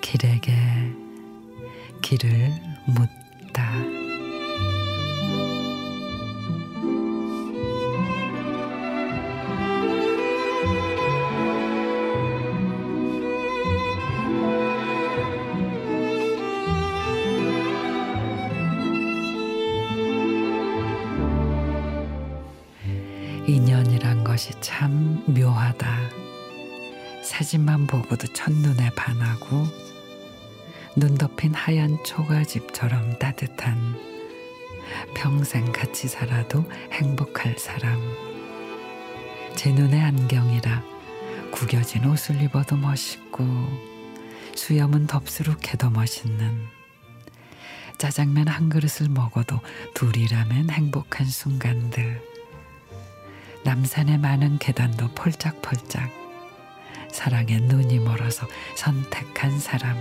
길에게 길을 묻다. 2년이란 것이 참 묘하다. 사진만 보고도 첫눈에 반하고 눈 덮인 하얀 초가집처럼 따뜻한 평생 같이 살아도 행복할 사람. 제 눈에 안경이라 구겨진 옷을 입어도 멋있고 수염은 덥수룩해도 멋있는 짜장면 한 그릇을 먹어도 둘이라면 행복한 순간들. 남산의 많은 계단도 폴짝폴짝. 사랑에 눈이 멀어서 선택한 사람.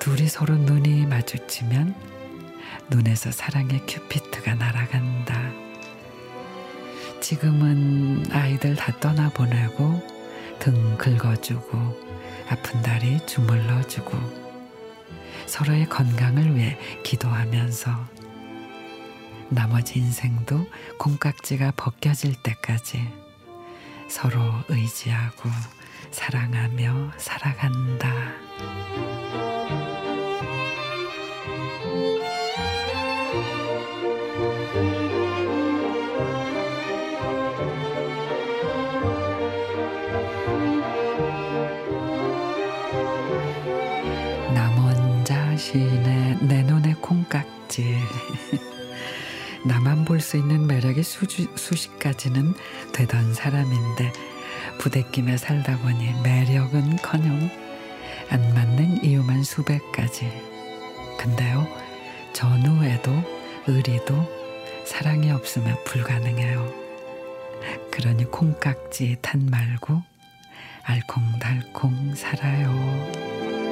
둘이 서로 눈이 마주치면 눈에서 사랑의 큐피트가 날아간다. 지금은 아이들 다 떠나보내고 등 긁어주고 아픈 다리 주물러주고 서로의 건강을 위해 기도하면서 나머지 인생도 콩깍지가 벗겨질 때까지 서로 의지하고 사랑하며 살아간다. 남원자 시인의 내 눈의 콩깍지 나만 볼 수 있는 매력이 수주, 수십 가지는 되던 사람인데 부대끼며 살다 보니 매력은커녕 안 맞는 이유만 수백 가지. 근데요 전후에도 의리도 사랑이 없으면 불가능해요. 그러니 콩깍지 탄 말고 알콩달콩 살아요.